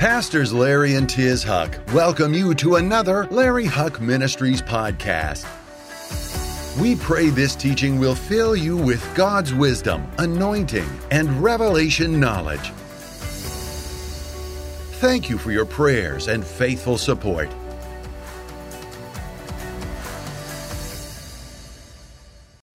Pastors Larry and Tiz Huch welcome you to another Larry Huch Ministries podcast. We pray this teaching will fill you with God's wisdom, anointing, and revelation knowledge. Thank you for your prayers and faithful support.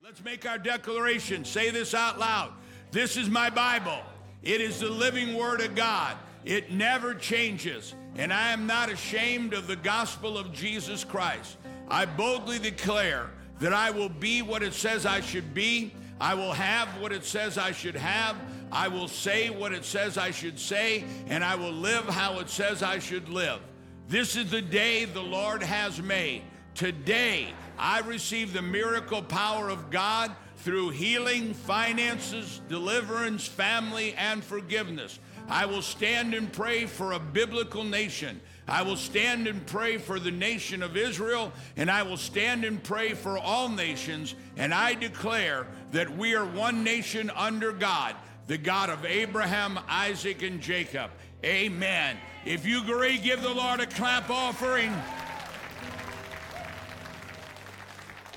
Let's make our declaration. Say this out loud. This is my Bible. It is the living Word of God. It never changes. And I am not ashamed of the gospel of Jesus Christ. I boldly declare that I will be what it says I should be. I will have what it says I should have. I will say what it says I should say. And I will live how it says I should live. This is the day the Lord has made. Today, I receive the miracle power of God through healing, finances, deliverance, family, and forgiveness. I will stand and pray for a biblical nation. I will stand and pray for the nation of Israel, and I will stand and pray for all nations. And I declare that we are one nation under God, the God of Abraham, Isaac, and Jacob. Amen. If you agree, give the Lord a clap offering.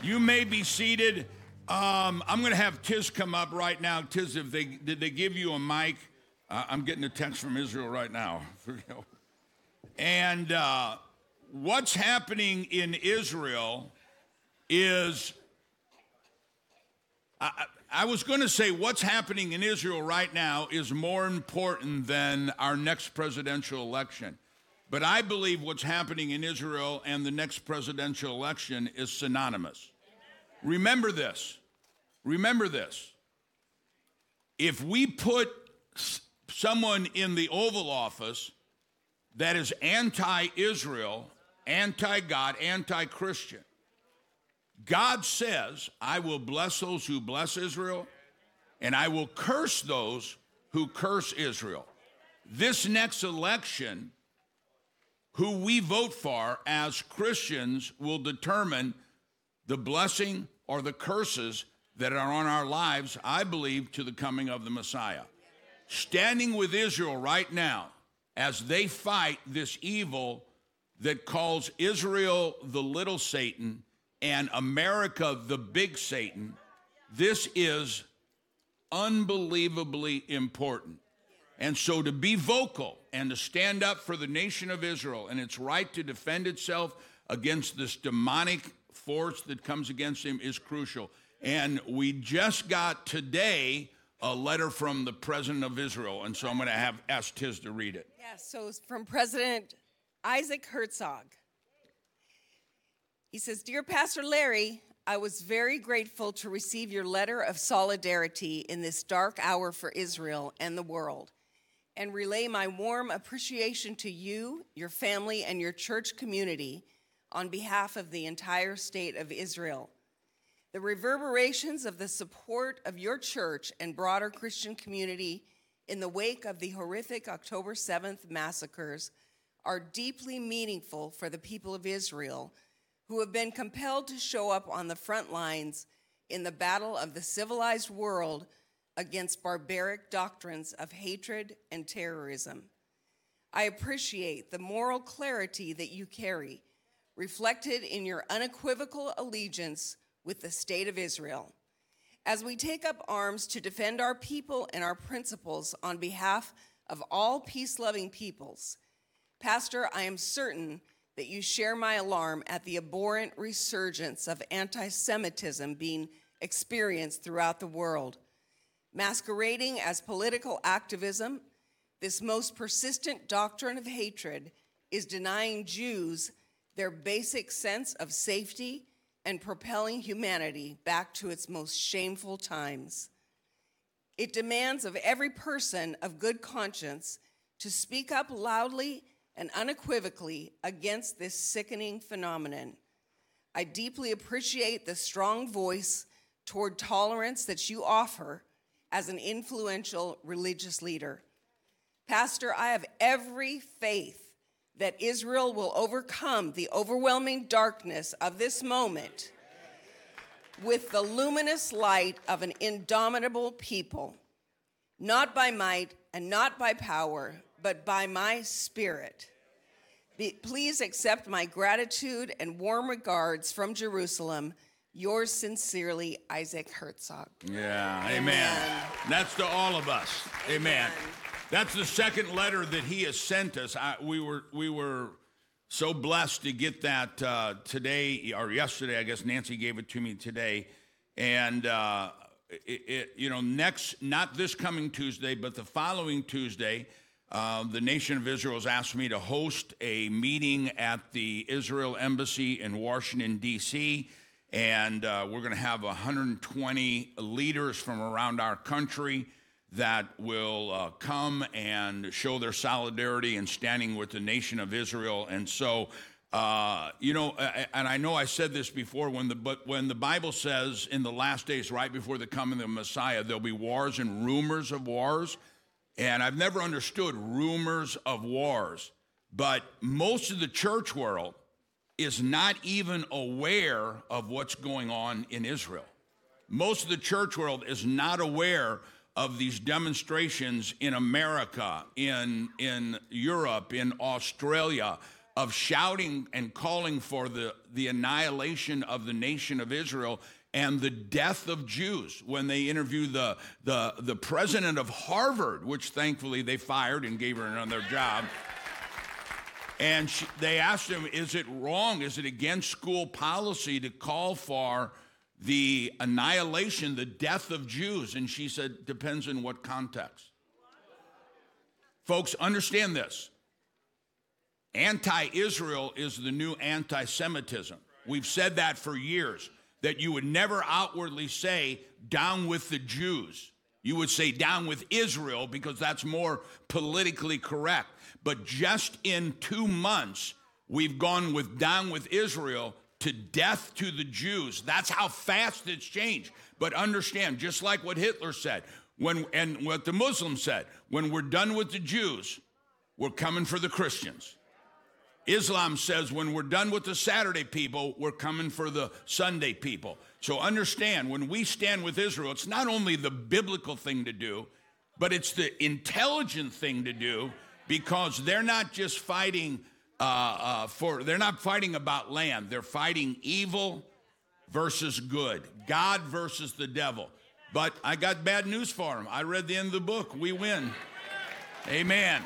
You may be seated. Um, I'm going to have Tiz come up right now. Tiz, if they did they give you a mic? I'm getting a text from Israel right now. and uh, what's happening in Israel is, I, I was going to say, what's happening in Israel right now is more important than our next presidential election. But I believe what's happening in Israel and the next presidential election is synonymous. Remember this. Remember this. If we put someone in the Oval Office that is anti Israel, anti God, anti Christian. God says, I will bless those who bless Israel, and I will curse those who curse Israel. This next election, who we vote for as Christians will determine the blessing or the curses that are on our lives, I believe, to the coming of the Messiah standing with Israel right now as they fight this evil that calls Israel the little Satan and America the big Satan, this is unbelievably important. And so to be vocal and to stand up for the nation of Israel and its right to defend itself against this demonic force that comes against him is crucial. And we just got today a letter from the president of Israel, and so I'm going to have ask Tiz to read it. Yeah, so from President Isaac Herzog. He says, Dear Pastor Larry, I was very grateful to receive your letter of solidarity in this dark hour for Israel and the world, and relay my warm appreciation to you, your family, and your church community on behalf of the entire state of Israel. The reverberations of the support of your church and broader Christian community in the wake of the horrific October 7th massacres are deeply meaningful for the people of Israel who have been compelled to show up on the front lines in the battle of the civilized world against barbaric doctrines of hatred and terrorism. I appreciate the moral clarity that you carry, reflected in your unequivocal allegiance with the state of Israel. As we take up arms to defend our people and our principles on behalf of all peace loving peoples, Pastor, I am certain that you share my alarm at the abhorrent resurgence of anti Semitism being experienced throughout the world. Masquerading as political activism, this most persistent doctrine of hatred is denying Jews their basic sense of safety and propelling humanity back to its most shameful times. It demands of every person of good conscience to speak up loudly and unequivocally against this sickening phenomenon. I deeply appreciate the strong voice toward tolerance that you offer as an influential religious leader. Pastor, I have every faith that Israel will overcome the overwhelming darkness of this moment with the luminous light of an indomitable people, not by might and not by power, but by my spirit. Be, please accept my gratitude and warm regards from Jerusalem. Yours sincerely, Isaac Herzog. Yeah, amen. amen. That's to all of us. Amen. amen. That's the second letter that he has sent us. I, we were we were so blessed to get that uh, today or yesterday. I guess Nancy gave it to me today, and uh, it, it, you know next not this coming Tuesday, but the following Tuesday. Uh, the nation of Israel has asked me to host a meeting at the Israel Embassy in Washington, D.C., and uh, we're going to have 120 leaders from around our country that will uh, come and show their solidarity and standing with the nation of Israel. And so, uh, you know, and I know I said this before, when the but when the Bible says in the last days, right before the coming of the Messiah, there'll be wars and rumors of wars. And I've never understood rumors of wars, but most of the church world is not even aware of what's going on in Israel. Most of the church world is not aware of these demonstrations in America, in, in Europe, in Australia, of shouting and calling for the, the annihilation of the nation of Israel and the death of Jews when they interviewed the, the, the president of Harvard, which thankfully they fired and gave her another job. And she, they asked him, Is it wrong? Is it against school policy to call for the annihilation, the death of Jews? And she said, Depends in what context. Folks, understand this anti Israel is the new anti Semitism. We've said that for years that you would never outwardly say, down with the Jews. You would say, down with Israel, because that's more politically correct. But just in two months, we've gone with down with Israel to death to the Jews. That's how fast it's changed. But understand, just like what Hitler said, when and what the Muslims said, when we're done with the Jews, we're coming for the Christians. Islam says when we're done with the Saturday people, we're coming for the Sunday people. So understand, when we stand with Israel, it's not only the biblical thing to do, but it's the intelligent thing to do because they're not just fighting uh, uh, for, they're not fighting about land. They're fighting evil versus good, God versus the devil. But I got bad news for them. I read the end of the book. We win. Amen.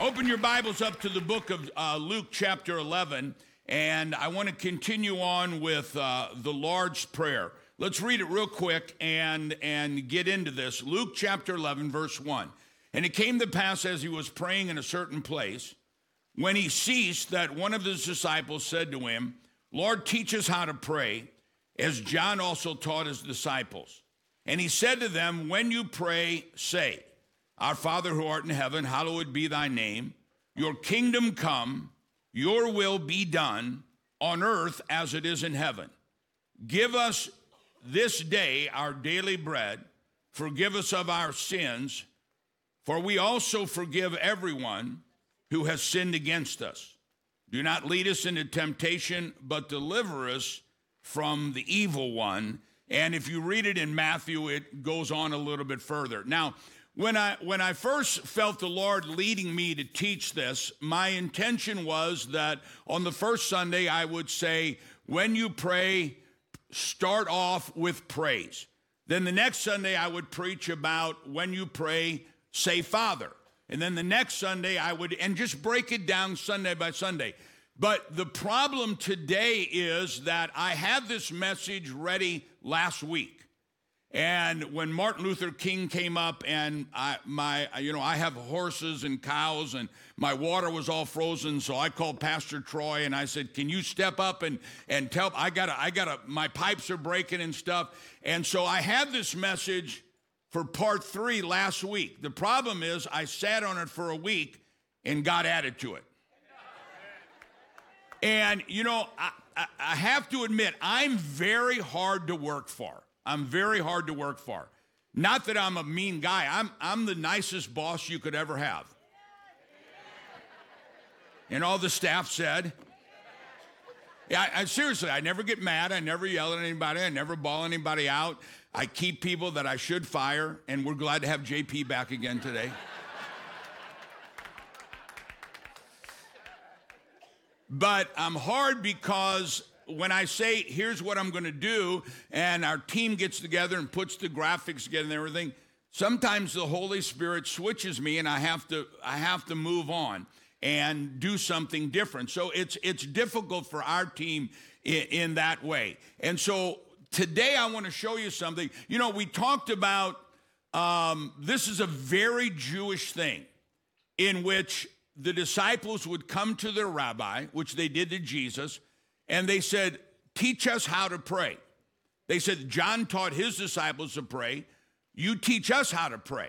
Open your Bibles up to the book of uh, Luke, chapter 11, and I want to continue on with uh, the Lord's Prayer. Let's read it real quick and, and get into this. Luke, chapter 11, verse 1. And it came to pass as he was praying in a certain place, when he ceased, that one of his disciples said to him, Lord, teach us how to pray, as John also taught his disciples. And he said to them, When you pray, say, our Father who art in heaven, hallowed be thy name. Your kingdom come, your will be done on earth as it is in heaven. Give us this day our daily bread. Forgive us of our sins, for we also forgive everyone who has sinned against us. Do not lead us into temptation, but deliver us from the evil one. And if you read it in Matthew, it goes on a little bit further. Now, when I, when I first felt the Lord leading me to teach this, my intention was that on the first Sunday I would say, when you pray, start off with praise. Then the next Sunday I would preach about when you pray, say Father. And then the next Sunday I would, and just break it down Sunday by Sunday. But the problem today is that I had this message ready last week. And when Martin Luther King came up, and I, my, you know, I have horses and cows, and my water was all frozen, so I called Pastor Troy and I said, "Can you step up and and tell? I gotta, I gotta, my pipes are breaking and stuff." And so I had this message for part three last week. The problem is, I sat on it for a week and got added to it. And you know, I, I, I have to admit, I'm very hard to work for. I'm very hard to work for. Not that I'm a mean guy, I'm, I'm the nicest boss you could ever have. And all the staff said, I, I, seriously, I never get mad. I never yell at anybody. I never ball anybody out. I keep people that I should fire, and we're glad to have JP back again today. but I'm hard because when I say, here's what I'm going to do, and our team gets together and puts the graphics together and everything, sometimes the Holy Spirit switches me and I have to, I have to move on and do something different. So it's, it's difficult for our team in, in that way. And so today I want to show you something. You know, we talked about um, this is a very Jewish thing in which the disciples would come to their rabbi, which they did to Jesus, and they said, Teach us how to pray. They said, John taught his disciples to pray. You teach us how to pray.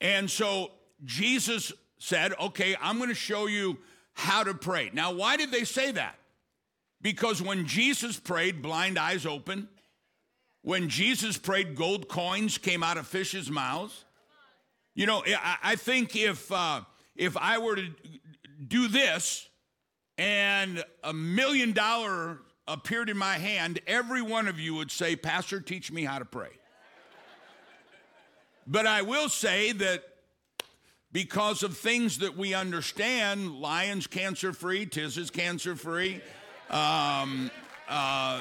And so Jesus said, Okay, I'm going to show you how to pray. Now, why did they say that? Because when Jesus prayed, blind eyes opened. When Jesus prayed, gold coins came out of fishes' mouths. You know, I think if uh, if I were to do this and a million dollar appeared in my hand, every one of you would say, Pastor, teach me how to pray. But I will say that because of things that we understand, Lion's cancer free, Tiz is cancer free. Um, uh,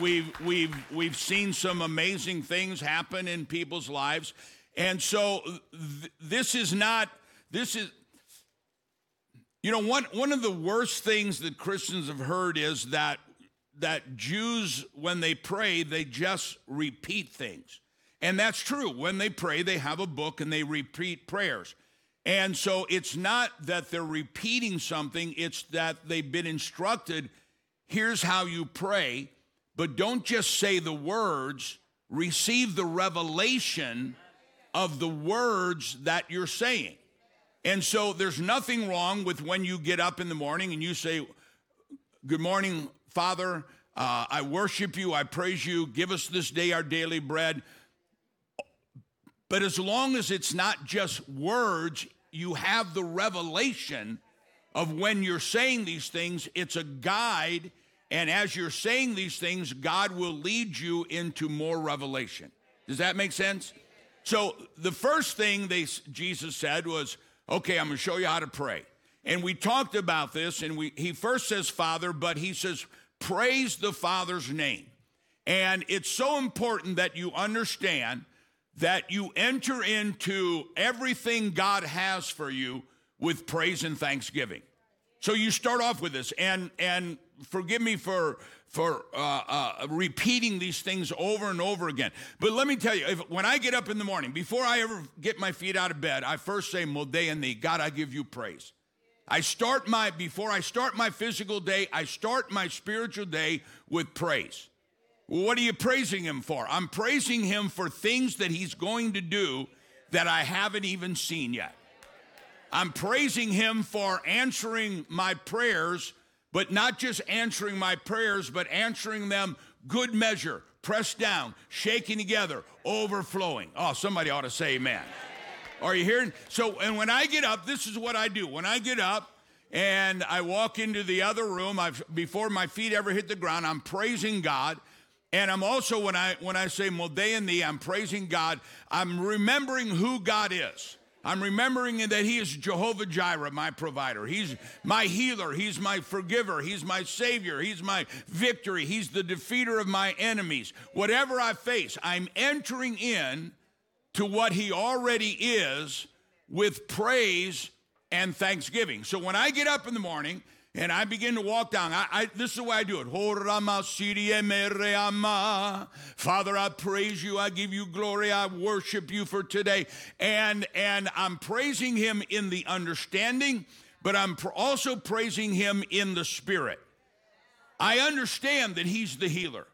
we, have we've, we've seen some amazing things happen in people's lives. And so th- this is not, this is, you know, one, one of the worst things that Christians have heard is that, that Jews, when they pray, they just repeat things. And that's true. When they pray, they have a book and they repeat prayers. And so it's not that they're repeating something, it's that they've been instructed here's how you pray, but don't just say the words, receive the revelation of the words that you're saying. And so there's nothing wrong with when you get up in the morning and you say, Good morning, Father. Uh, I worship you. I praise you. Give us this day our daily bread. But as long as it's not just words, you have the revelation of when you're saying these things, it's a guide. And as you're saying these things, God will lead you into more revelation. Does that make sense? So the first thing they, Jesus said was, okay, I'm going to show you how to pray. And we talked about this, and we, he first says Father, but he says, praise the Father's name. And it's so important that you understand that you enter into everything God has for you with praise and thanksgiving. So you start off with this, and and forgive me for for uh, uh, repeating these things over and over again. But let me tell you, if, when I get up in the morning, before I ever get my feet out of bed, I first say, "Modeh and thee, God, I give you praise." I start my before I start my physical day, I start my spiritual day with praise. What are you praising him for? I'm praising him for things that he's going to do that I haven't even seen yet. I'm praising him for answering my prayers, but not just answering my prayers, but answering them good measure, pressed down, shaking together, overflowing. Oh, somebody ought to say amen. Are you hearing? So, and when I get up, this is what I do. When I get up, and I walk into the other room. I've, before my feet ever hit the ground, I'm praising God. And I'm also, when I, when I say thee, I'm praising God. I'm remembering who God is. I'm remembering that He is Jehovah Jireh, my provider. He's my healer. He's my forgiver. He's my savior. He's my victory. He's the defeater of my enemies. Whatever I face, I'm entering in to what He already is with praise and thanksgiving. So when I get up in the morning, and I begin to walk down. I, I, this is the way I do it. Father, I praise you. I give you glory. I worship you for today. And, and I'm praising him in the understanding, but I'm also praising him in the spirit. I understand that he's the healer.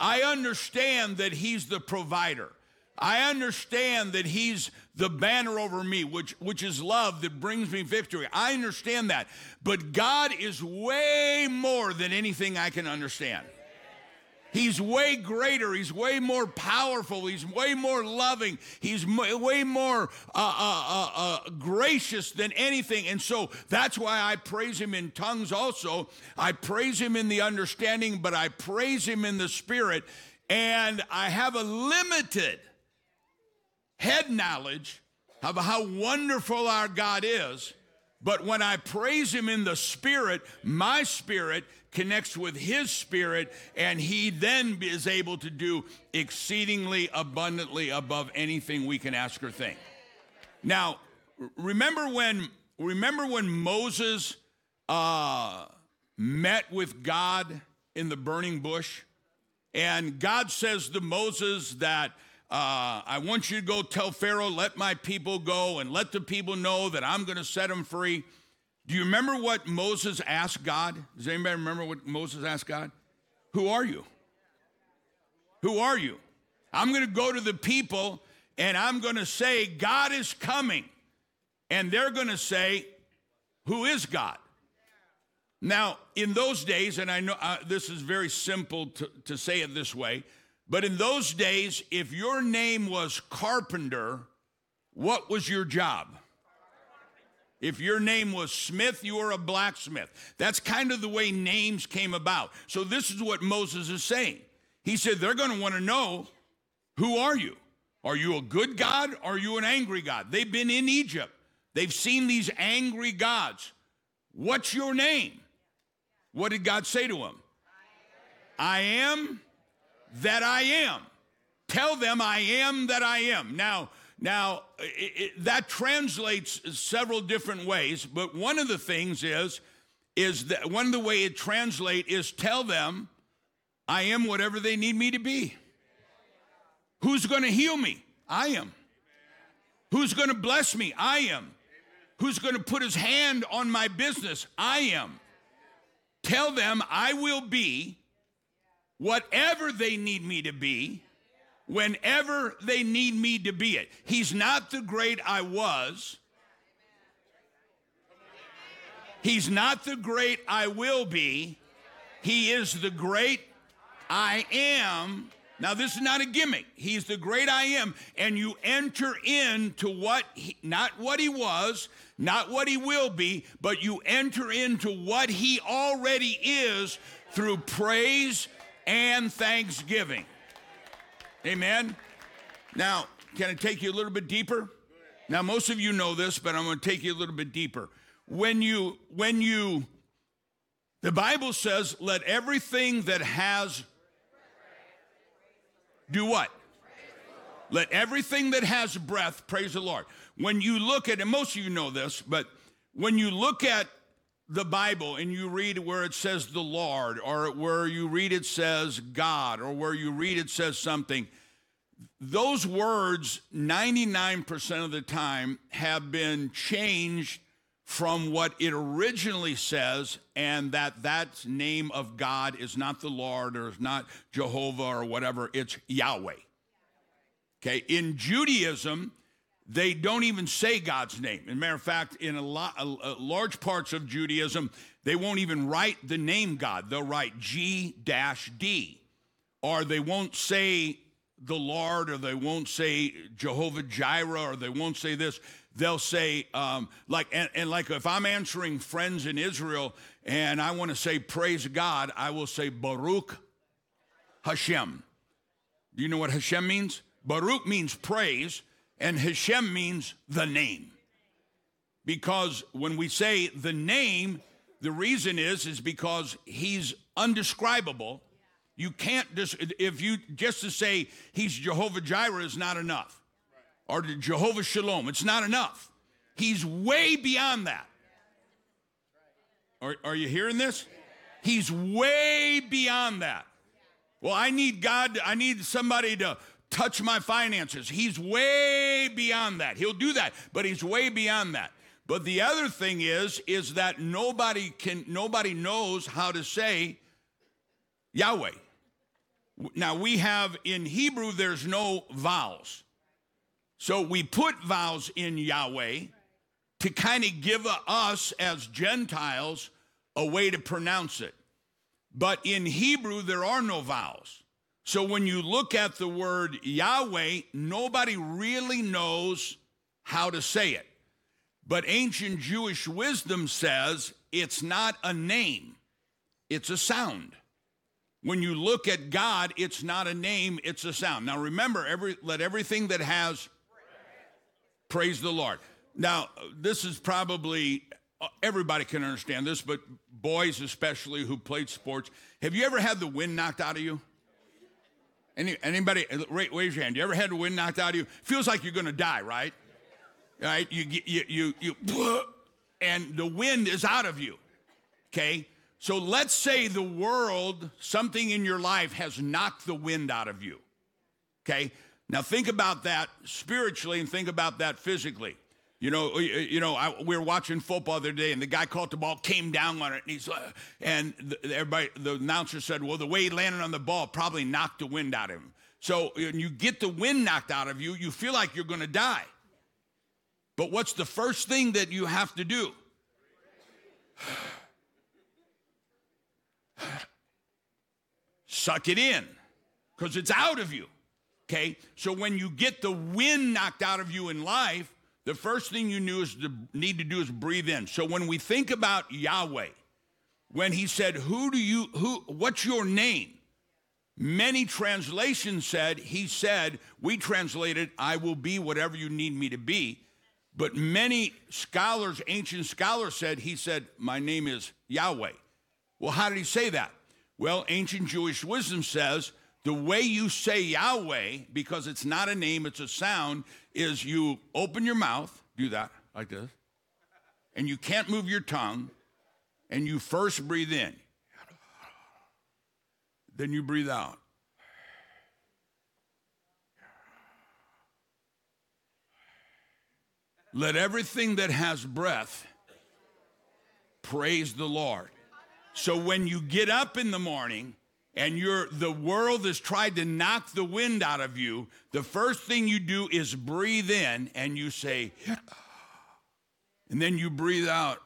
I understand that he's the provider. I understand that he's the banner over me, which, which is love that brings me victory. I understand that. But God is way more than anything I can understand. He's way greater. He's way more powerful. He's way more loving. He's way more uh, uh, uh, uh, gracious than anything. And so that's why I praise him in tongues also. I praise him in the understanding, but I praise him in the spirit. And I have a limited head knowledge of how wonderful our God is, But when I praise him in the spirit, my spirit connects with his spirit, and he then is able to do exceedingly abundantly above anything we can ask or think. Now, remember when remember when Moses uh, met with God in the burning bush, and God says to Moses that uh, I want you to go tell Pharaoh, let my people go, and let the people know that I'm going to set them free. Do you remember what Moses asked God? Does anybody remember what Moses asked God? Who are you? Who are you? I'm going to go to the people and I'm going to say, God is coming. And they're going to say, Who is God? Now, in those days, and I know uh, this is very simple to, to say it this way, but in those days, if your name was Carpenter, what was your job? If your name was Smith, you were a blacksmith. That's kind of the way names came about. So this is what Moses is saying. He said, They're going to want to know who are you? Are you a good God? Are you an angry God? They've been in Egypt, they've seen these angry gods. What's your name? What did God say to him? I am that I am. Tell them I am that I am. Now, now it, it, that translates several different ways, but one of the things is is that one of the way it translates is tell them I am whatever they need me to be. Who's going to heal me? I am. Who's going to bless me? I am. Who's going to put his hand on my business? I am. Tell them I will be whatever they need me to be, whenever they need me to be it. He's not the great I was. He's not the great I will be. He is the great I am. Now, this is not a gimmick. He's the great I am. And you enter into what, he, not what he was, not what he will be, but you enter into what he already is through praise and thanksgiving. Amen. Now, can I take you a little bit deeper? Now, most of you know this, but I'm going to take you a little bit deeper. When you, when you, the Bible says, let everything that has, do what? Let everything that has breath praise the Lord. When you look at, and most of you know this, but when you look at the Bible and you read where it says the Lord, or where you read it says God, or where you read it says something, those words 99% of the time have been changed from what it originally says and that that name of god is not the lord or is not jehovah or whatever it's yahweh. Okay in judaism they don't even say God's name. As a matter of fact, in a, lot, a, a large parts of Judaism, they won't even write the name God. They'll write G D, or they won't say the Lord, or they won't say Jehovah Jireh, or they won't say this. They'll say um, like and, and like if I'm answering friends in Israel and I want to say praise God, I will say Baruch Hashem. Do you know what Hashem means? Baruch means praise and Hashem means the name. Because when we say the name, the reason is is because he's undescribable. You can't just if you just to say he's Jehovah Jireh is not enough. Or Jehovah Shalom, it's not enough. He's way beyond that. Are, are you hearing this? He's way beyond that. Well, I need God, I need somebody to touch my finances. He's way beyond that. He'll do that, but he's way beyond that. But the other thing is is that nobody can nobody knows how to say Yahweh. Now we have in Hebrew there's no vowels. So we put vowels in Yahweh to kind of give us as Gentiles a way to pronounce it. But in Hebrew there are no vowels. So when you look at the word Yahweh, nobody really knows how to say it. But ancient Jewish wisdom says it's not a name, it's a sound. When you look at God, it's not a name, it's a sound. Now remember, every, let everything that has praise the Lord. Now, this is probably uh, everybody can understand this, but boys especially who played sports, have you ever had the wind knocked out of you? Any, anybody, uh, raise your hand. You ever had the wind knocked out of you? Feels like you're going to die, right? Right? You, you, you, you, and the wind is out of you. Okay? So let's say the world, something in your life has knocked the wind out of you. Okay? Now think about that spiritually and think about that physically. You know, you know, I, we were watching football the other day, and the guy caught the ball, came down on it, and he's, uh, and the, everybody, the announcer said, "Well, the way he landed on the ball probably knocked the wind out of him." So when you get the wind knocked out of you, you feel like you're going to die. But what's the first thing that you have to do? Suck it in, because it's out of you. Okay, so when you get the wind knocked out of you in life the first thing you to, need to do is breathe in. So when we think about Yahweh, when he said, Who do you, who, what's your name? Many translations said, He said, we translated, I will be whatever you need me to be. But many scholars, ancient scholars said, He said, My name is Yahweh. Well, how did he say that? Well, ancient Jewish wisdom says, the way you say Yahweh, because it's not a name, it's a sound, is you open your mouth, do that like this, and you can't move your tongue, and you first breathe in. Then you breathe out. Let everything that has breath praise the Lord. So when you get up in the morning, and you're the world has tried to knock the wind out of you, the first thing you do is breathe in and you say, and then you breathe out.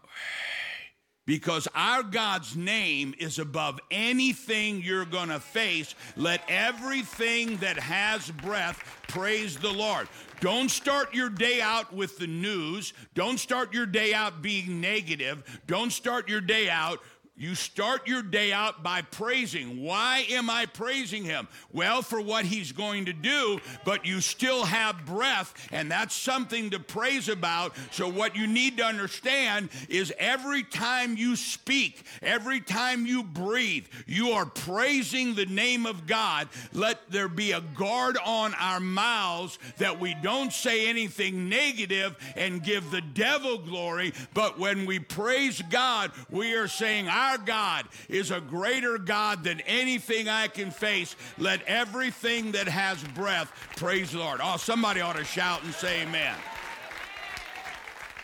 Because our God's name is above anything you're to face. Let everything that has breath praise the Lord. Don't start your day out with the news. Don't start your day out being negative. Don't start your day out you start your day out by praising. Why am I praising him? Well, for what he's going to do, but you still have breath, and that's something to praise about. So, what you need to understand is every time you speak, every time you breathe, you are praising the name of God. Let there be a guard on our mouths that we don't say anything negative and give the devil glory, but when we praise God, we are saying, Our our God is a greater God than anything I can face. Let everything that has breath praise the Lord. Oh, somebody ought to shout and say amen.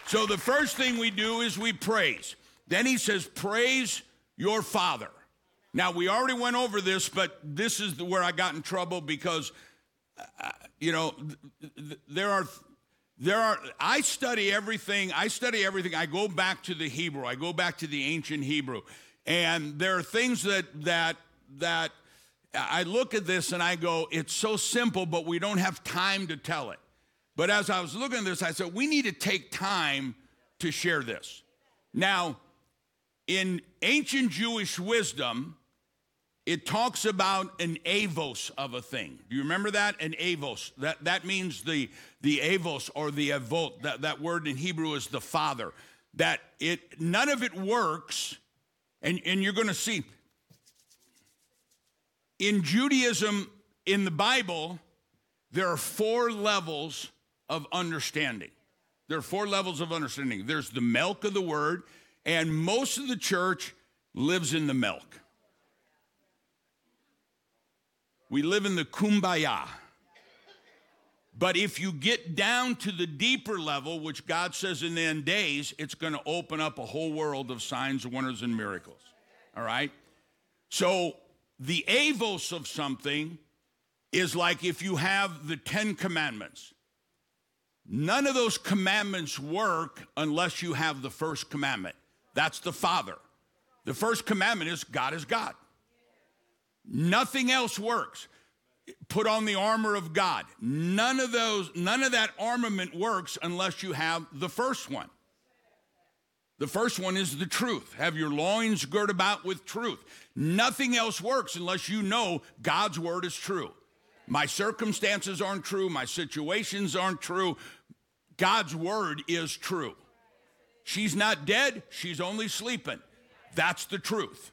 So the first thing we do is we praise. Then he says, Praise your Father. Now, we already went over this, but this is where I got in trouble because, uh, you know, th- th- there are there are i study everything i study everything. I go back to the hebrew. I go back to the ancient hebrew. And there are things that that that i look at this and i go it's so simple but we don't have time to tell it. But as i was looking at this i said we need to take time to share this. Now in ancient jewish wisdom it talks about an avos of a thing. Do you remember that? An avos. That, that means the, the avos or the avot. That, that word in Hebrew is the father. That it none of it works, and, and you're going to see in Judaism, in the Bible, there are four levels of understanding. There are four levels of understanding. There's the milk of the word, and most of the church lives in the milk. We live in the kumbaya. But if you get down to the deeper level, which God says in the end days, it's going to open up a whole world of signs, wonders, and miracles. All right? So the avos of something is like if you have the Ten Commandments. None of those commandments work unless you have the first commandment. That's the Father. The first commandment is God is God. Nothing else works. Put on the armor of God. None of those, none of that armament works unless you have the first one. The first one is the truth. Have your loins girt about with truth. Nothing else works unless you know God's word is true. My circumstances aren't true. My situations aren't true. God's word is true. She's not dead, she's only sleeping. That's the truth,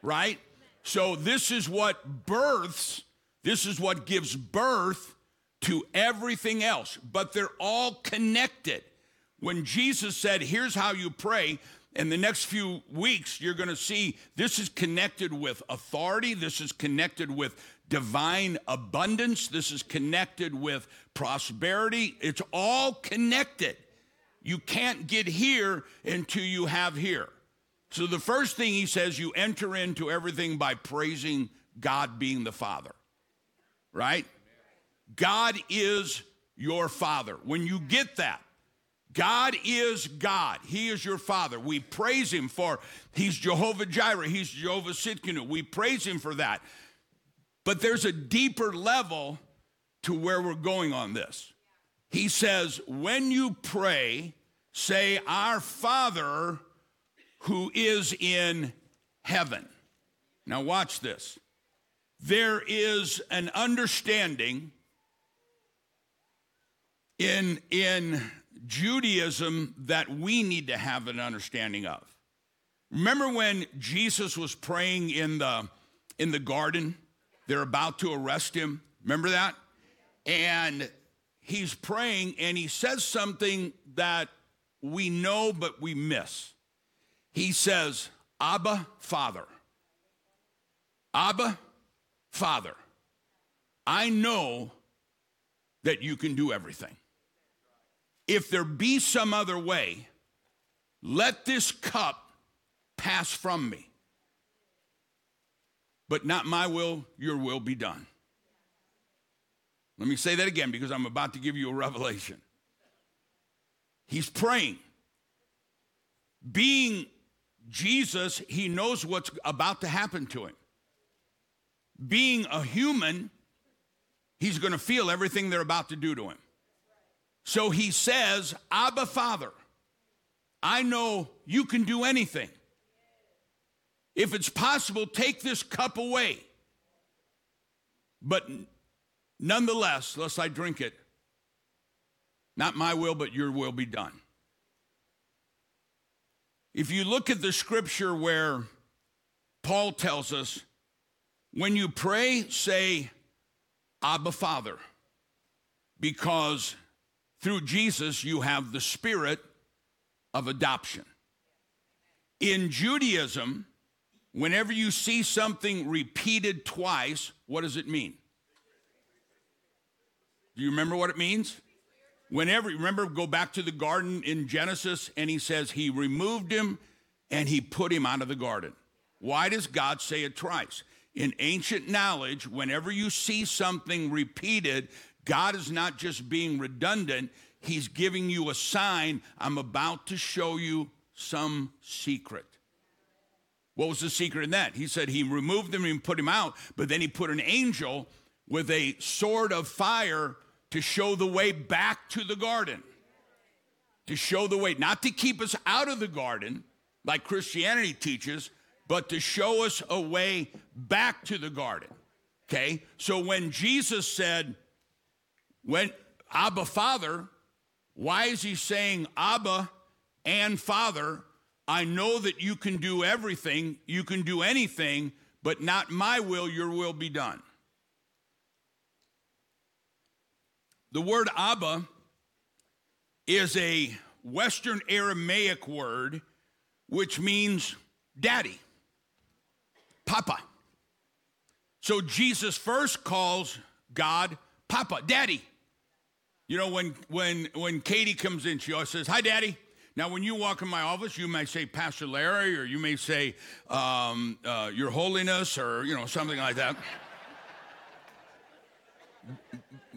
right? So, this is what births, this is what gives birth to everything else, but they're all connected. When Jesus said, Here's how you pray, in the next few weeks, you're going to see this is connected with authority, this is connected with divine abundance, this is connected with prosperity. It's all connected. You can't get here until you have here. So the first thing he says, you enter into everything by praising God being the Father, right? God is your Father. When you get that, God is God. He is your Father. We praise Him for He's Jehovah Jireh. He's Jehovah Tsidkenu. We praise Him for that. But there's a deeper level to where we're going on this. He says, when you pray, say, Our Father who is in heaven. Now, watch this. There is an understanding in, in Judaism that we need to have an understanding of. Remember when Jesus was praying in the, in the garden? They're about to arrest him. Remember that? And he's praying and he says something that we know but we miss. He says, Abba, Father. Abba, Father. I know that you can do everything. If there be some other way, let this cup pass from me. But not my will, your will be done. Let me say that again because I'm about to give you a revelation. He's praying. Being Jesus, he knows what's about to happen to him. Being a human, he's going to feel everything they're about to do to him. So he says, Abba, Father, I know you can do anything. If it's possible, take this cup away. But nonetheless, lest I drink it, not my will, but your will be done. If you look at the scripture where Paul tells us, when you pray, say, Abba, Father, because through Jesus, you have the spirit of adoption. In Judaism, whenever you see something repeated twice, what does it mean? Do you remember what it means? Whenever, remember, go back to the garden in Genesis, and he says, He removed him and he put him out of the garden. Why does God say it twice? In ancient knowledge, whenever you see something repeated, God is not just being redundant, He's giving you a sign. I'm about to show you some secret. What was the secret in that? He said he removed him and put him out, but then he put an angel with a sword of fire to show the way back to the garden. To show the way, not to keep us out of the garden, like Christianity teaches, but to show us a way back to the garden. Okay? So when Jesus said, when Abba Father, why is he saying Abba and Father? I know that you can do everything, you can do anything, but not my will, your will be done. The word Abba is a Western Aramaic word which means daddy, papa. So Jesus first calls God Papa, Daddy. You know, when when when Katie comes in, she always says, "Hi, Daddy." Now, when you walk in my office, you may say Pastor Larry, or you may say um, uh, Your Holiness, or you know something like that.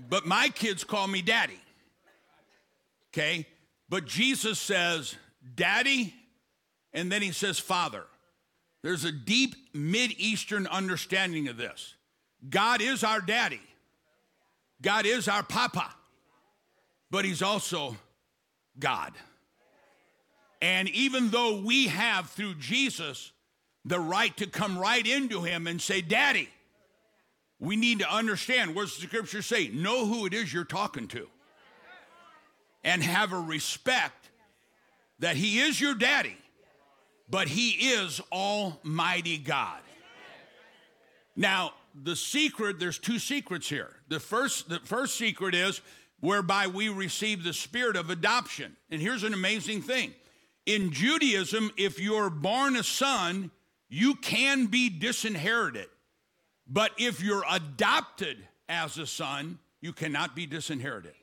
But my kids call me Daddy. Okay, but Jesus says Daddy, and then he says Father. There's a deep Mid Eastern understanding of this. God is our daddy. God is our papa, but he's also God. And even though we have through Jesus the right to come right into him and say, Daddy, we need to understand what does the scripture say? Know who it is you're talking to. And have a respect that He is your daddy, but He is Almighty God. Now, the secret, there's two secrets here. The first, the first secret is whereby we receive the spirit of adoption. And here's an amazing thing. In Judaism, if you're born a son, you can be disinherited. But if you're adopted as a son, you cannot be disinherited.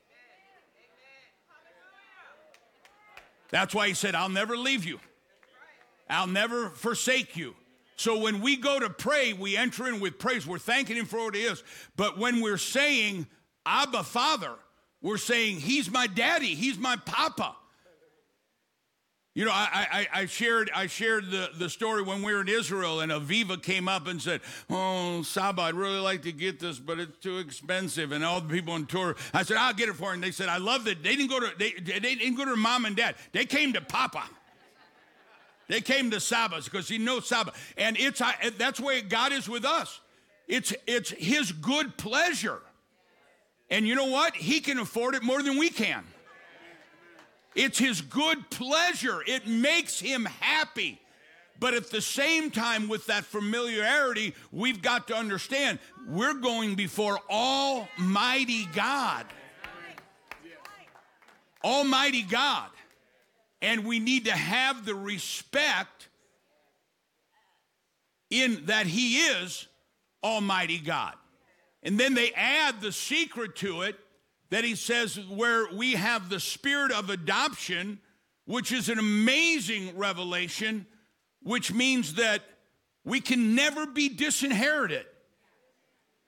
That's why he said, I'll never leave you, I'll never forsake you. So when we go to pray, we enter in with praise. We're thanking him for what he is. But when we're saying, Abba, Father, we're saying, He's my daddy, He's my papa. You know, I, I, I, shared I shared the, the story when we were in Israel, and Aviva came up and said, "Oh, Saba, I'd really like to get this, but it's too expensive." And all the people on tour, I said, "I'll get it for her." And they said, "I love that they didn't go to they, they didn't go to mom and dad. They came to Papa." They came to Saba because he knows Saba. And it's that's where God is with us. It's it's his good pleasure. And you know what? He can afford it more than we can. It's his good pleasure. It makes him happy. But at the same time, with that familiarity, we've got to understand we're going before Almighty God. Almighty God. And we need to have the respect in that He is Almighty God. And then they add the secret to it that He says, where we have the spirit of adoption, which is an amazing revelation, which means that we can never be disinherited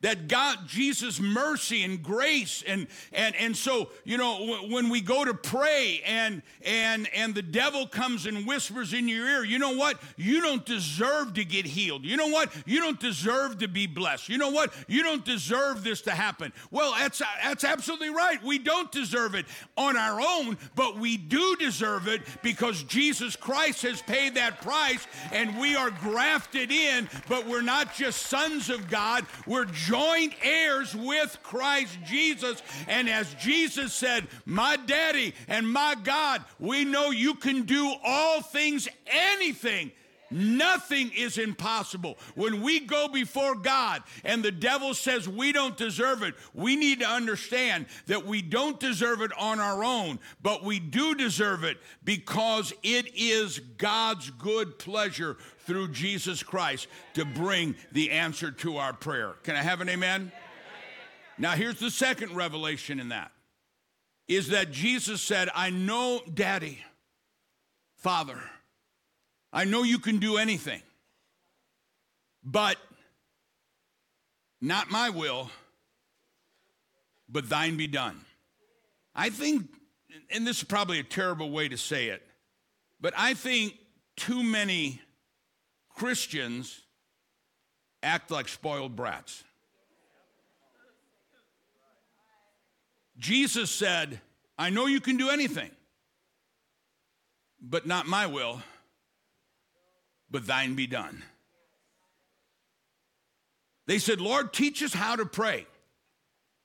that God, Jesus' mercy and grace, and and and so you know when we go to pray and and and the devil comes and whispers in your ear, you know what? You don't deserve to get healed. You know what? You don't deserve to be blessed. You know what? You don't deserve this to happen. Well, that's that's absolutely right. We don't deserve it on our own, but we do deserve it because Jesus Christ has paid that price, and we are grafted in. But we're not just sons of God. We're joint heirs with Christ Jesus. And as Jesus said, My daddy and my God, we know you can do all things, anything. Nothing is impossible. When we go before God and the devil says we don't deserve it, we need to understand that we don't deserve it on our own, but we do deserve it because it is God's good pleasure through Jesus Christ to bring the answer to our prayer. Can I have an amen? Now, here's the second revelation in that is that Jesus said, I know, Daddy, Father, I know you can do anything, but not my will, but thine be done. I think, and this is probably a terrible way to say it, but I think too many Christians act like spoiled brats. Jesus said, I know you can do anything, but not my will, but thine be done. They said, Lord, teach us how to pray.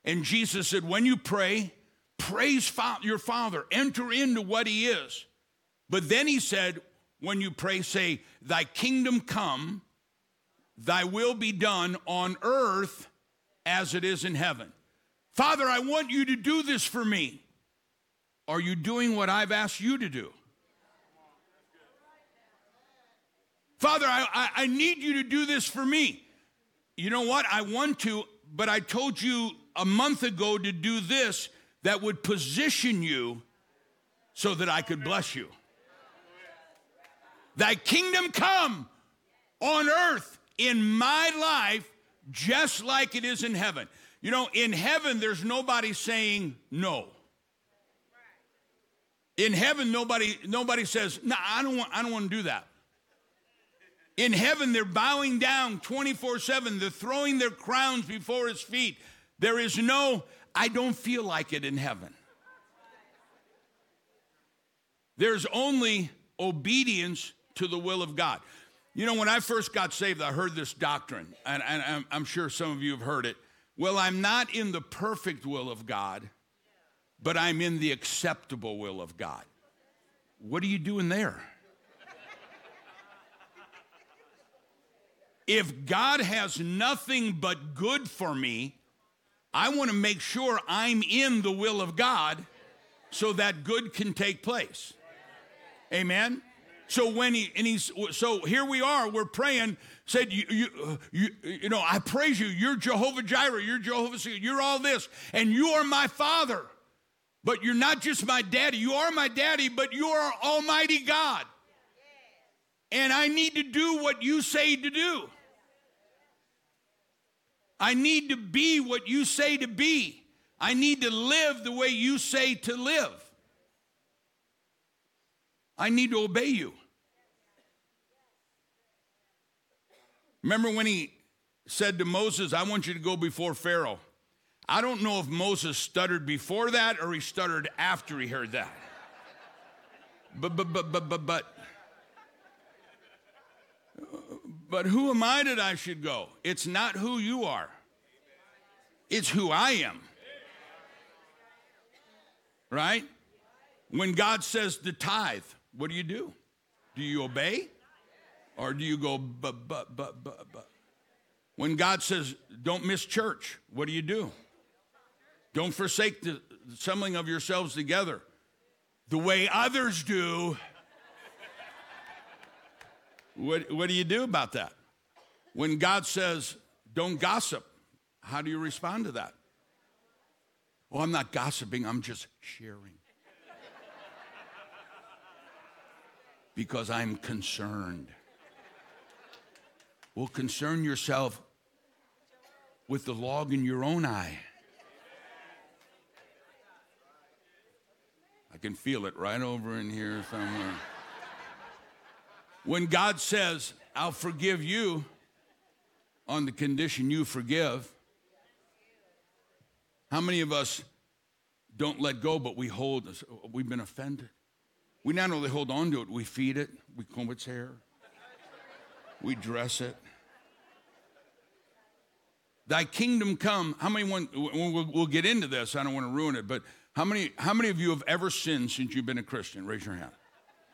And Jesus said, When you pray, praise your Father, enter into what He is. But then He said, when you pray, say, Thy kingdom come, thy will be done on earth as it is in heaven. Father, I want you to do this for me. Are you doing what I've asked you to do? Father, I, I, I, need you to do this for me. You know what? I want to, but I told you a month ago to do this that would position you so that I could bless you. Thy kingdom come on earth in my life just like it is in heaven. You know, in heaven, there's nobody saying no. In heaven, nobody nobody says, "No, I don't want I don't want to do that." In heaven, they're bowing down 24/7. They're throwing their crowns before his feet. There is no I don't feel like it in heaven. There's only obedience to the will of God. You know, when I first got saved, I heard this doctrine, and, and I'm sure some of you have heard it. Well, I'm not in the perfect will of God, but I'm in the acceptable will of God. what are you doing there? If God has nothing but good for me, I want to make sure I'm in the will of God so that good can take place. Amen. So when he and he's so here we are, we're praying. Said you you you, you know I praise you. You're Jehovah Jireh. You're Jehovah. You're all this, and you are my Father. But you're not just my daddy. You are my daddy, but you are Almighty God. And I need to do what you say to do. I need to be what you say to be. I need to live the way you say to live. I need to obey you. Remember when he said to Moses, I want you to go before Pharaoh. I don't know if Moses stuttered before that or he stuttered after he heard that. But, but, but, but, but, but, but who am I that I should go? It's not who you are, it's who I am. Right? When God says the tithe, what do you do? Do you obey? Or do you go, but, but, but, but, but? When God says, don't miss church, what do you do? Don't forsake the assembling of yourselves together the way others do. What, what do you do about that? When God says, don't gossip, how do you respond to that? Well, I'm not gossiping, I'm just sharing. because I'm concerned. Well, concern yourself with the log in your own eye. I can feel it right over in here somewhere. When God says, I'll forgive you on the condition you forgive, how many of us don't let go, but we hold, we've been offended? We not only hold on to it, we feed it, we comb its hair, we dress it. Thy kingdom come. How many want, we'll, we'll get into this, I don't want to ruin it, but how many, how many of you have ever sinned since you've been a Christian? Raise your hand.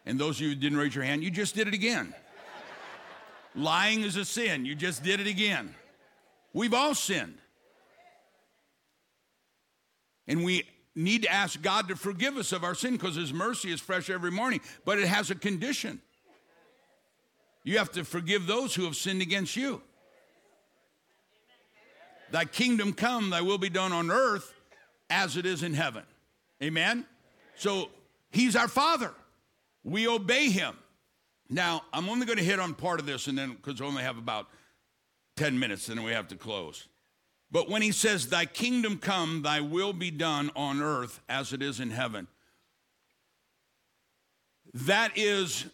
And those of you who didn't raise your hand, you just did it again. Lying is a sin. You just did it again. We've all sinned. And we need to ask God to forgive us of our sin because His mercy is fresh every morning, but it has a condition. You have to forgive those who have sinned against you. Thy kingdom come, thy will be done on earth as it is in heaven. Amen? So he's our father. We obey him. Now, I'm only going to hit on part of this and then because we only have about 10 minutes and then we have to close. But when he says, Thy kingdom come, thy will be done on earth as it is in heaven, that is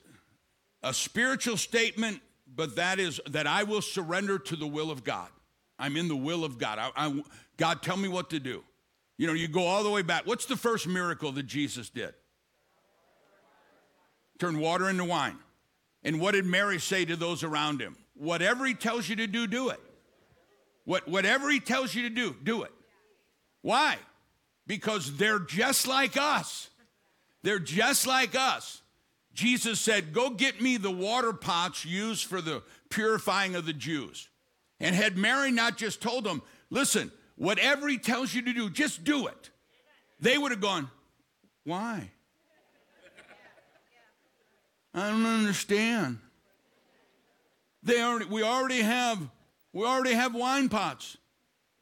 a spiritual statement, but that is that I will surrender to the will of God. I'm in the will of God. I, I, God, tell me what to do. You know, you go all the way back. What's the first miracle that Jesus did? Turn water into wine. And what did Mary say to those around him? Whatever he tells you to do, do it. What, whatever he tells you to do, do it. Why? Because they're just like us. They're just like us. Jesus said, Go get me the water pots used for the purifying of the Jews. And had Mary not just told them, Listen, whatever he tells you to do, just do it, they would have gone, Why? I don't understand. They already, we already have we already have wine pots.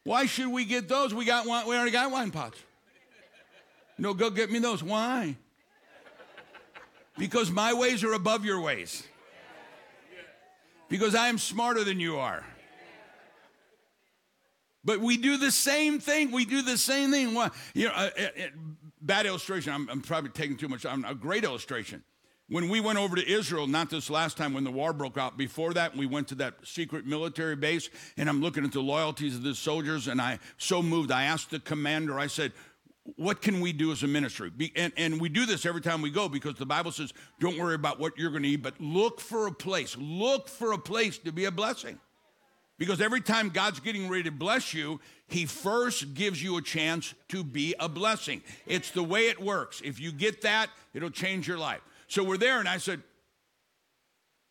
Why should we get those? We got wine, we already got wine pots. No, go get me those. Why? Because my ways are above your ways. Because I am smarter than you are. But we do the same thing. We do the same thing. You know, uh, bad illustration. I'm, I'm, probably taking too much. I'm, a great illustration. When we went over to Israel, not this last time when the war broke out, before that, we went to that secret military base, and I'm looking at the loyalties of the soldiers, and I so moved. I asked the commander, I said, what can we do as a ministry? Be, and, and we do this every time we go because the Bible says, don't worry about what you're going to eat, but look for a place. Look for a place to be a blessing. Because every time God's getting ready to bless you, He first gives you a chance to be a blessing. It's the way it works. If you get that, it'll change your life. So we're there, and I said,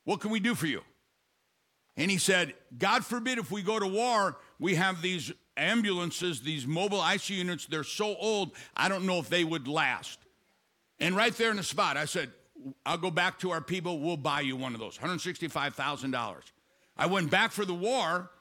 What can we do for you? And he said, God forbid if we go to war, we have these ambulances, these mobile ICU units, they're so old, I don't know if they would last. And right there in the spot, I said, I'll go back to our people, we'll buy you one of those, $165,000. I went back for the war,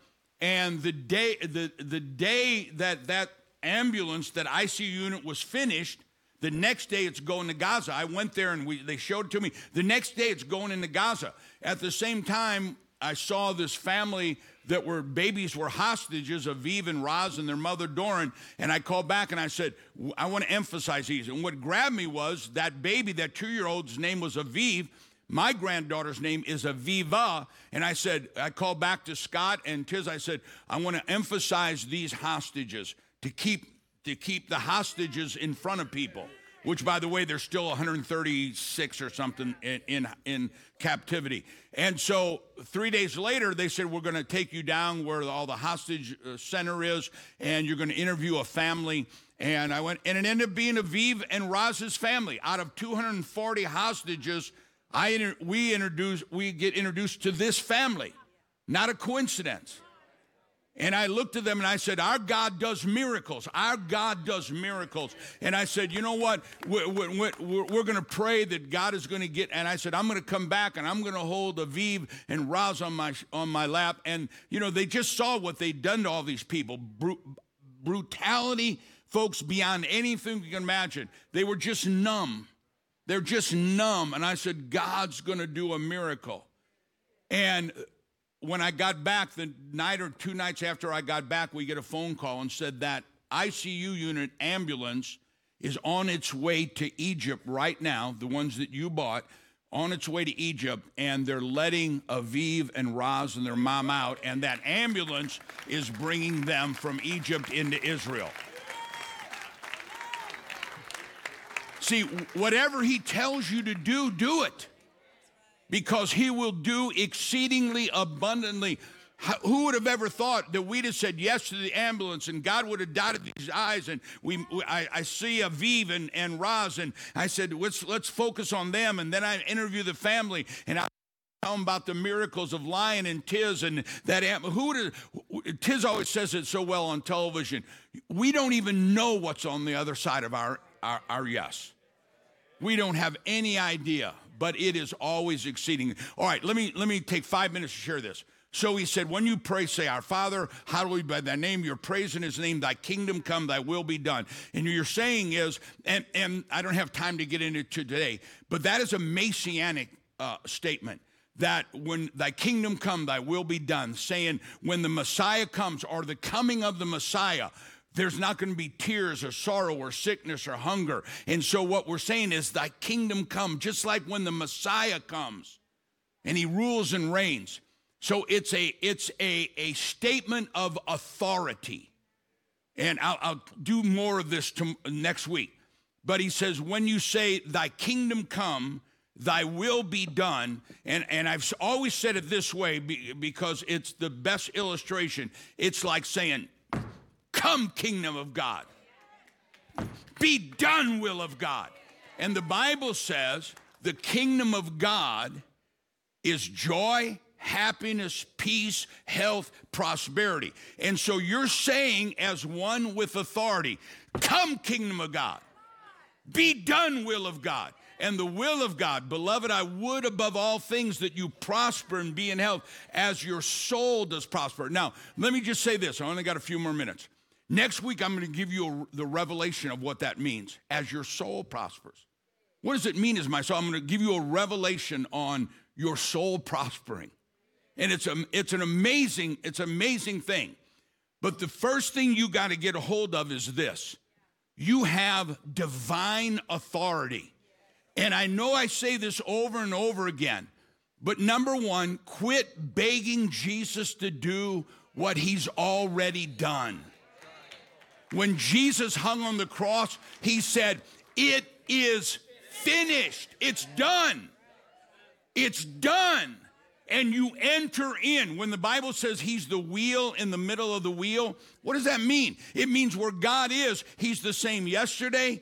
and the day, the, the day that that ambulance, that ICU unit was finished, the next day it's going to Gaza. I went there and we, they showed it to me. The next day it's going into Gaza. At the same time, I saw this family that were babies were hostages, Aviv and Raz and their mother Doron. And I called back and I said, I want to emphasize these. And what grabbed me was that baby, that two year old's name was Aviv. My granddaughter's name is Aviva. And I said, I called back to Scott and Tiz. I said, I want to emphasize these hostages to keep to keep the hostages in front of people which by the way there's still 136 or something in, in, in captivity. And so three days later they said we're going to take you down where all the hostage uh, center is and you're going to interview a family. And i went and it ended up being aviv and raz's family. Out of 240 hostages i we introduce we get introduced to this family. Not a coincidence and I looked at them and I said, Our God does miracles. Our God does miracles. And I said, You know what? We're, we're, we're going to pray that God is going to get. And I said, I'm going to come back and I'm going to hold Aviv and Raz on my, on my lap. And, you know, they just saw what they'd done to all these people brutality, folks, beyond anything you can imagine. They were just numb. They're just numb. And I said, God's going to do a miracle. And when I got back, the night or two nights after I got back, we get a phone call and said that ICU unit ambulance is on its way to Egypt right now, the ones that you bought, on its way to Egypt, and they're letting Aviv and Raz and their mom out, and that ambulance is bringing them from Egypt into Israel. See, whatever he tells you to do, do it because he will do exceedingly abundantly. Who would have ever thought that we'd have said yes to the ambulance and God would have dotted these eyes and we I, I see Aviv and, and Raz and I said let's let's focus on them and then I interview the family and I tell them about the miracles of Lion and Tiz and that who Tiz always says it so well on television. We don't even know what's on the other side of our, our, our yes. We don't have any idea but it is always exceeding. All right, let me let me take five minutes to share this. So he said, When you pray, say, Our Father, hallowed by thy name, you're praising his name, thy kingdom come, thy will be done. And you're saying is, and, and I don't have time to get into today, but that is a messianic uh, statement that when thy kingdom come, thy will be done, saying when the Messiah comes or the coming of the Messiah, there's not going to be tears or sorrow or sickness or hunger. And so, what we're saying is, Thy kingdom come, just like when the Messiah comes and he rules and reigns. So, it's a, it's a, a statement of authority. And I'll, I'll do more of this to, next week. But he says, When you say, Thy kingdom come, thy will be done and, and i've always said it this way because it's the best illustration it's like saying Come, kingdom of God. Be done, will of God. And the Bible says the kingdom of God is joy, happiness, peace, health, prosperity. And so you're saying, as one with authority, Come, kingdom of God. Be done, will of God. And the will of God, beloved, I would above all things that you prosper and be in health as your soul does prosper. Now, let me just say this. I only got a few more minutes. Next week, I'm going to give you a, the revelation of what that means as your soul prospers. What does it mean as my soul? I'm going to give you a revelation on your soul prospering. And it's, a, it's an amazing, it's an amazing thing. But the first thing you got to get a hold of is this you have divine authority. And I know I say this over and over again, but number one, quit begging Jesus to do what he's already done. When Jesus hung on the cross, he said, It is finished. It's done. It's done. And you enter in. When the Bible says he's the wheel in the middle of the wheel, what does that mean? It means where God is, he's the same yesterday,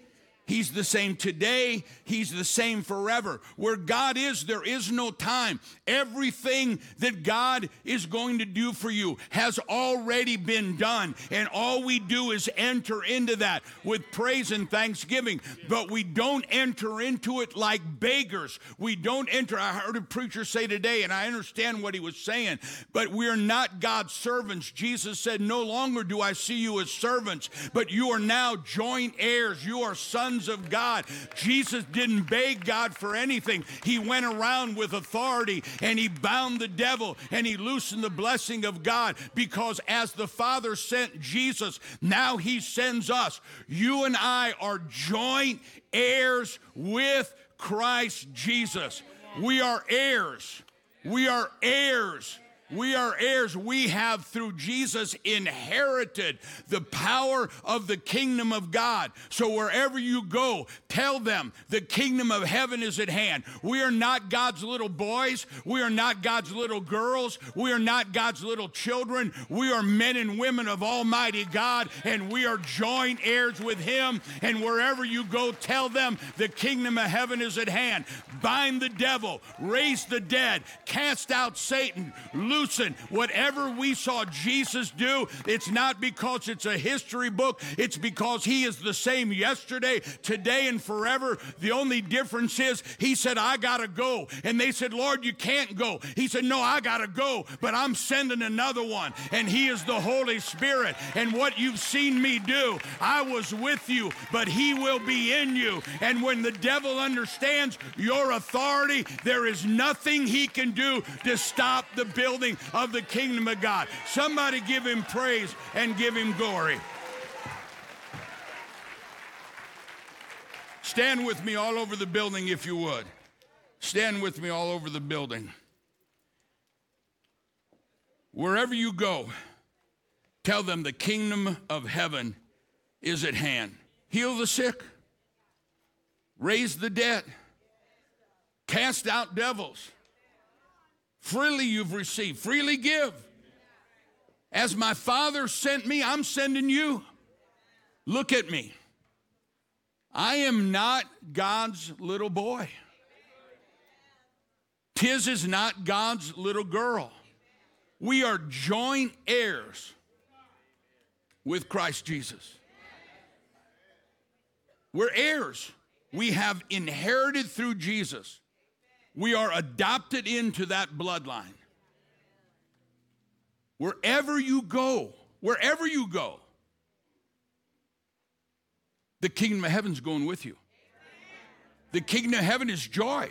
He's the same today. He's the same forever. Where God is, there is no time. Everything that God is going to do for you has already been done. And all we do is enter into that with praise and thanksgiving. But we don't enter into it like beggars. We don't enter. I heard a preacher say today, and I understand what he was saying, but we're not God's servants. Jesus said, No longer do I see you as servants, but you are now joint heirs. You are sons of God. Jesus didn't beg God for anything. He went around with authority and he bound the devil and he loosened the blessing of God because as the Father sent Jesus, now he sends us. You and I are joint heirs with Christ Jesus. We are heirs. We are heirs we are heirs. We have, through Jesus, inherited the power of the kingdom of God. So wherever you go, tell them the kingdom of heaven is at hand. We are not God's little boys. We are not God's little girls. We are not God's little children. We are men and women of Almighty God, and we are joint heirs with Him. And wherever you go, tell them the kingdom of heaven is at hand. Bind the devil, raise the dead, cast out Satan, loosen. Whatever we saw Jesus do, it's not because it's a history book, it's because he is the same yesterday, today, and forever. The only difference is he said, I gotta go. And they said, Lord, you can't go. He said, No, I gotta go, but I'm sending another one. And he is the Holy Spirit. And what you've seen me do, I was with you, but he will be in you. And when the devil understands your authority, there is nothing he can do to stop the building of the kingdom of God. Somebody give him praise and give him glory. Stand with me all over the building if you would. Stand with me all over the building. Wherever you go, tell them the kingdom of heaven is at hand. Heal the sick, raise the dead, cast out devils Freely you've received, freely give. As my Father sent me, I'm sending you. Look at me. I am not God's little boy. Tiz is not God's little girl. We are joint heirs with Christ Jesus. We're heirs. We have inherited through Jesus we are adopted into that bloodline. Wherever you go, wherever you go, the kingdom of heaven's going with you. The kingdom of heaven is joy.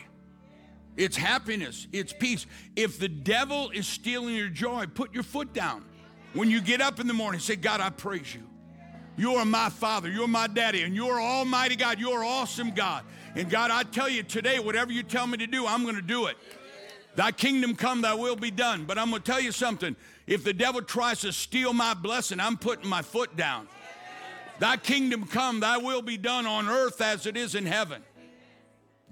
It's happiness, it's peace. If the devil is stealing your joy, put your foot down. When you get up in the morning, say, God, I praise you. You are my father, you're my daddy, and you're Almighty God, you're awesome God. And God, I tell you today, whatever you tell me to do, I'm going to do it. Thy kingdom come, thy will be done. But I'm going to tell you something. If the devil tries to steal my blessing, I'm putting my foot down. Thy kingdom come, thy will be done on earth as it is in heaven.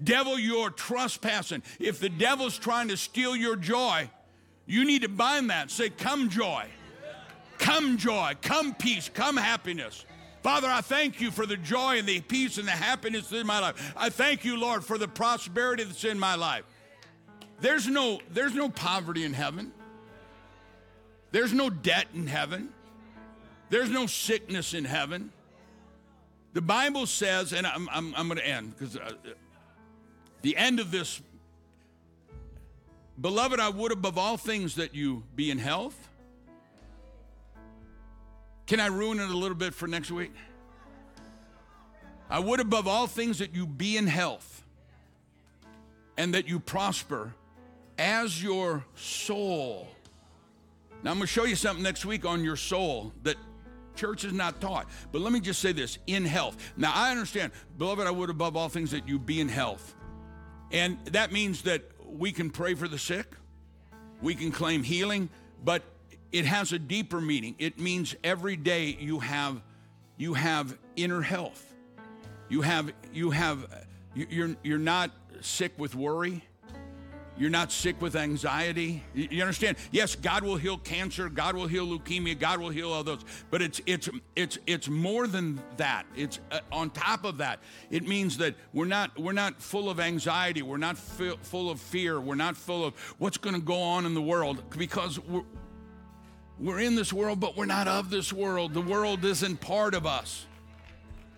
Devil, you're trespassing. If the devil's trying to steal your joy, you need to bind that. Say, Come joy, come joy, come peace, come happiness. Father, I thank you for the joy and the peace and the happiness in my life. I thank you, Lord, for the prosperity that's in my life. There's no, there's no poverty in heaven. There's no debt in heaven. There's no sickness in heaven. The Bible says, and I'm, I'm, I'm going to end because uh, the end of this, beloved, I would above all things that you be in health can I ruin it a little bit for next week? I would above all things that you be in health and that you prosper as your soul. Now, I'm going to show you something next week on your soul that church is not taught. But let me just say this in health. Now, I understand, beloved, I would above all things that you be in health. And that means that we can pray for the sick, we can claim healing, but it has a deeper meaning. It means every day you have you have inner health. You have you have you're you're not sick with worry. You're not sick with anxiety. You understand? Yes, God will heal cancer. God will heal leukemia. God will heal all those. But it's it's it's it's more than that. It's uh, on top of that. It means that we're not we're not full of anxiety. We're not full of fear. We're not full of what's going to go on in the world because we're in this world, but we're not of this world. The world isn't part of us.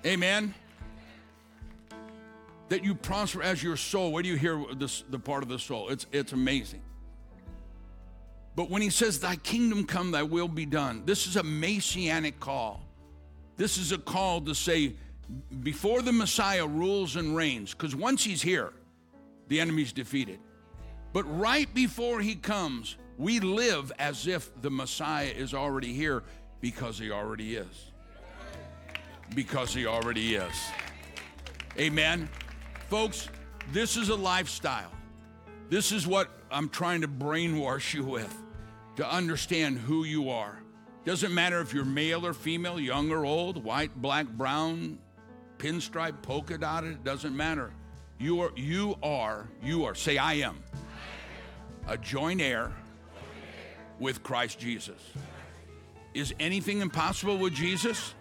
Amen that you prosper as your soul. Where do you hear this, the part of the soul? It's, it's amazing. But when he says, Thy kingdom come, thy will be done, this is a messianic call. This is a call to say, before the Messiah rules and reigns, because once he's here, the enemy's defeated. But right before he comes, we live as if the Messiah is already here because he already is. Because he already is. Amen. Folks, this is a lifestyle. This is what I'm trying to brainwash you with to understand who you are. Doesn't matter if you're male or female, young or old, white, black, brown, pinstripe, polka dotted, it doesn't matter. You are, you are, you are, say, I am, a joint heir with Christ Jesus. Is anything impossible with Jesus?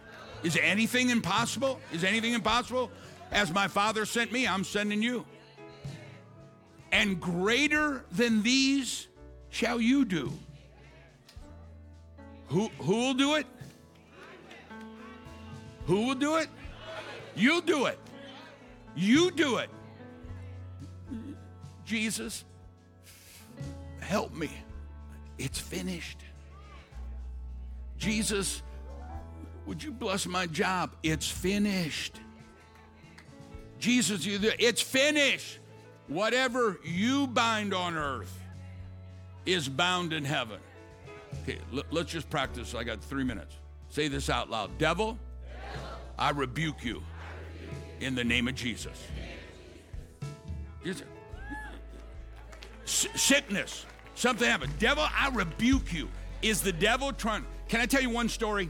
Is anything impossible? Is anything impossible? As my Father sent me, I'm sending you. And greater than these shall you do. Who, who will do it? Who will do it? You'll do it. You do it. Jesus, help me. It's finished. Jesus, would you bless my job? It's finished. Jesus, it's finished. Whatever you bind on earth is bound in heaven. Okay, let's just practice. I got three minutes. Say this out loud Devil, Devil I, rebuke you, I rebuke you in the name of Jesus. sickness, something happened. Devil, I rebuke you. Is the devil trying? Can I tell you one story?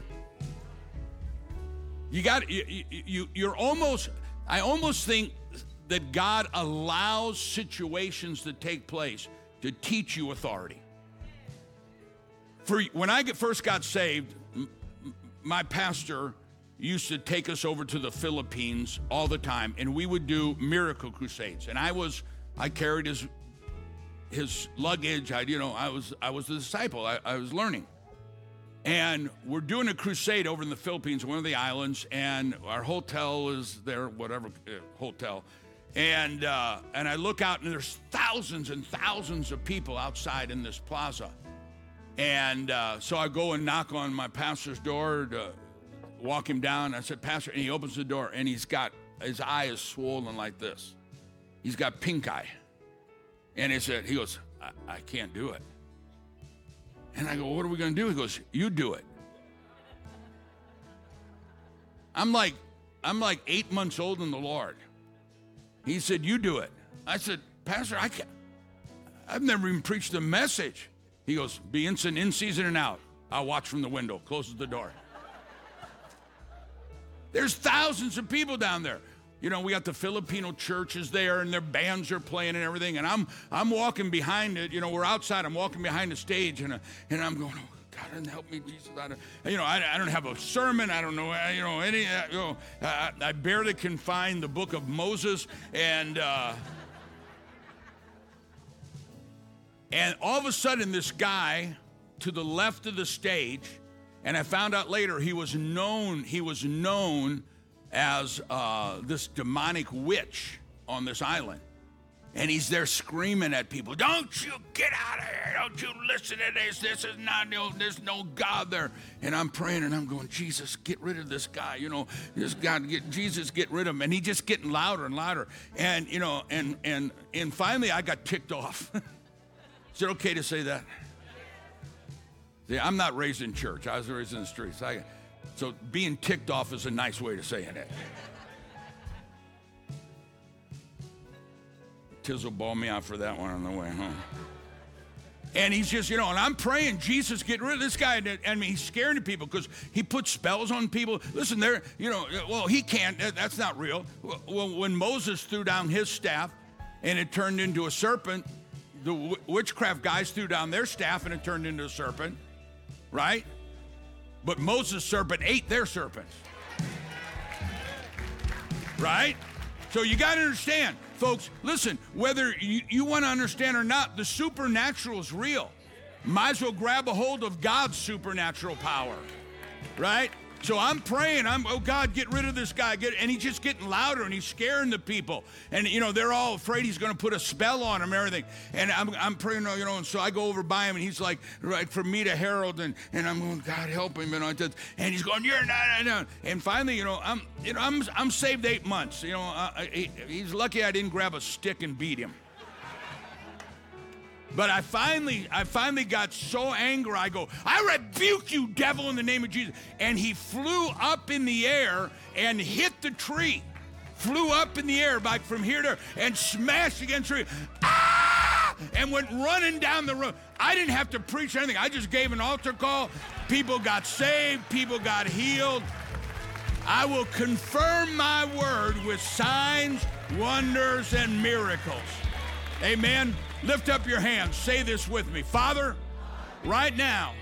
You got you, you you're almost I almost think that God allows situations to take place to teach you authority. For when I first got saved, my pastor used to take us over to the Philippines all the time, and we would do miracle crusades. And I was, I carried his his luggage. I, you know, I was I was a disciple. I, I was learning. And we're doing a crusade over in the Philippines, one of the islands, and our hotel is there, whatever uh, hotel. And uh, and I look out, and there's thousands and thousands of people outside in this plaza. And uh, so I go and knock on my pastor's door to walk him down. I said, Pastor, and he opens the door, and he's got his eye is swollen like this. He's got pink eye. And he said, he goes, I, I can't do it. And I go, What are we going to do? He goes, You do it. I'm like, I'm like eight months old in the Lord. He said, You do it. I said, Pastor, I can't. I've never even preached a message. He goes, Be instant in season and out. I'll watch from the window, closes the door. There's thousands of people down there. You know, we got the Filipino churches there and their bands are playing and everything. And I'm I'm walking behind it. You know, we're outside. I'm walking behind the stage and, uh, and I'm going, oh, God, help me, Jesus. I don't, you know, I, I don't have a sermon. I don't know, uh, you know, any, uh, you know, I, I, barely can find the book of Moses. And, uh, and all of a sudden, this guy to the left of the stage, and I found out later he was known, he was known as uh, this demonic witch on this island. And he's there screaming at people, Don't you get out of here. Don't you listen to this. This is not, no, there's no God there. And I'm praying and I'm going, Jesus, get rid of this guy. You know, this God, get, Jesus, get rid of him. And he just getting louder and louder. And, you know, and, and, and finally I got ticked off. is it okay to say that? See, I'm not raised in church. I was raised in the streets. I, so being ticked off is a nice way to saying it. Tizzle balled me out for that one on the way home. And he's just, you know, and I'm praying, Jesus, get rid of this guy. I mean, he's scaring people because he puts spells on people. Listen, there, you know, well, he can't. That's not real. Well, when Moses threw down his staff and it turned into a serpent, the witchcraft guys threw down their staff and it turned into a serpent, right? But Moses' serpent ate their serpents. Right? So you got to understand, folks, listen, whether you, you want to understand or not, the supernatural is real. Might as well grab a hold of God's supernatural power. Right? So I'm praying. I'm oh God, get rid of this guy. Get and he's just getting louder and he's scaring the people. And you know they're all afraid he's going to put a spell on them, and everything. And I'm, I'm praying, you know. And so I go over by him and he's like, right from me to Harold, and, and I'm going, God help him, and I just, and he's going, you're not. And finally, you know, I'm you know I'm I'm saved eight months. You know, he, he's lucky I didn't grab a stick and beat him. But I finally, I finally got so angry. I go, I rebuke you, devil, in the name of Jesus. And he flew up in the air and hit the tree. Flew up in the air, like from here to and smashed against the tree. Ah! And went running down the road. I didn't have to preach anything. I just gave an altar call. People got saved. People got healed. I will confirm my word with signs, wonders, and miracles. Amen. Lift up your hands. Say this with me. Father, right now,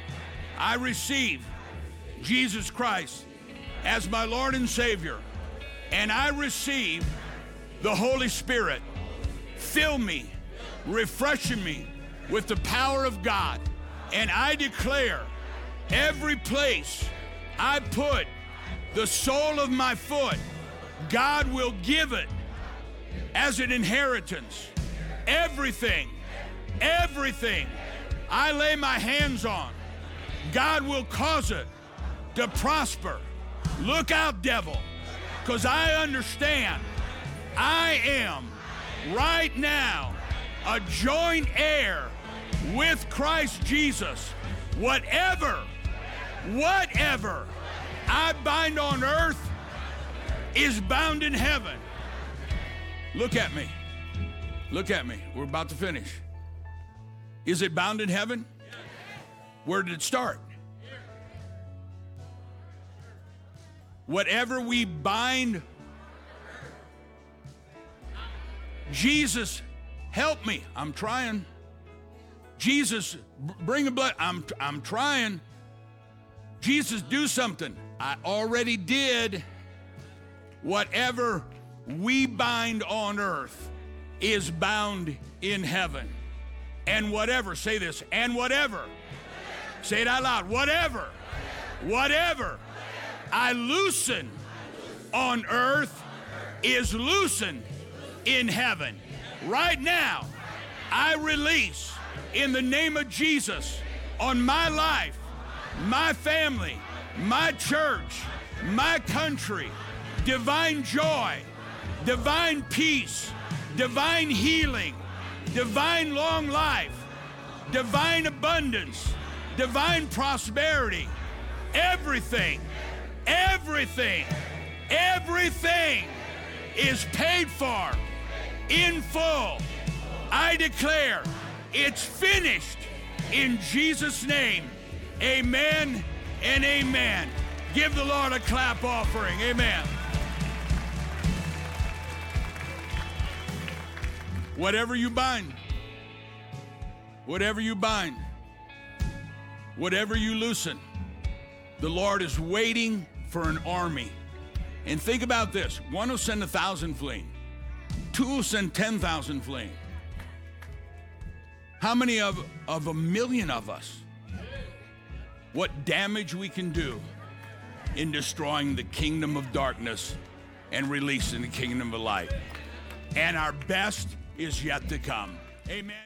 I receive Jesus Christ as my Lord and Savior, and I receive the Holy Spirit. Fill me, refreshing me with the power of God, and I declare every place I put the sole of my foot, God will give it as an inheritance everything, everything I lay my hands on, God will cause it to prosper. Look out, devil, because I understand I am right now a joint heir with Christ Jesus. Whatever, whatever I bind on earth is bound in heaven. Look at me. Look at me. We're about to finish. Is it bound in heaven? Where did it start? Whatever we bind, Jesus, help me. I'm trying. Jesus, bring a blood. I'm, I'm trying. Jesus, do something. I already did. Whatever we bind on earth is bound in heaven. And whatever, say this, and whatever, say it out loud, whatever, whatever I loosen on earth is loosened in heaven. Right now, I release in the name of Jesus on my life, my family, my church, my country, divine joy, divine peace divine healing, divine long life, divine abundance, divine prosperity. Everything, everything, everything is paid for in full. I declare it's finished in Jesus' name. Amen and amen. Give the Lord a clap offering. Amen. Whatever you bind, whatever you bind, whatever you loosen, the Lord is waiting for an army. And think about this one will send a thousand fleeing, two will send 10,000 fleeing. How many of, of a million of us? What damage we can do in destroying the kingdom of darkness and releasing the kingdom of light. And our best is yet to come. Amen.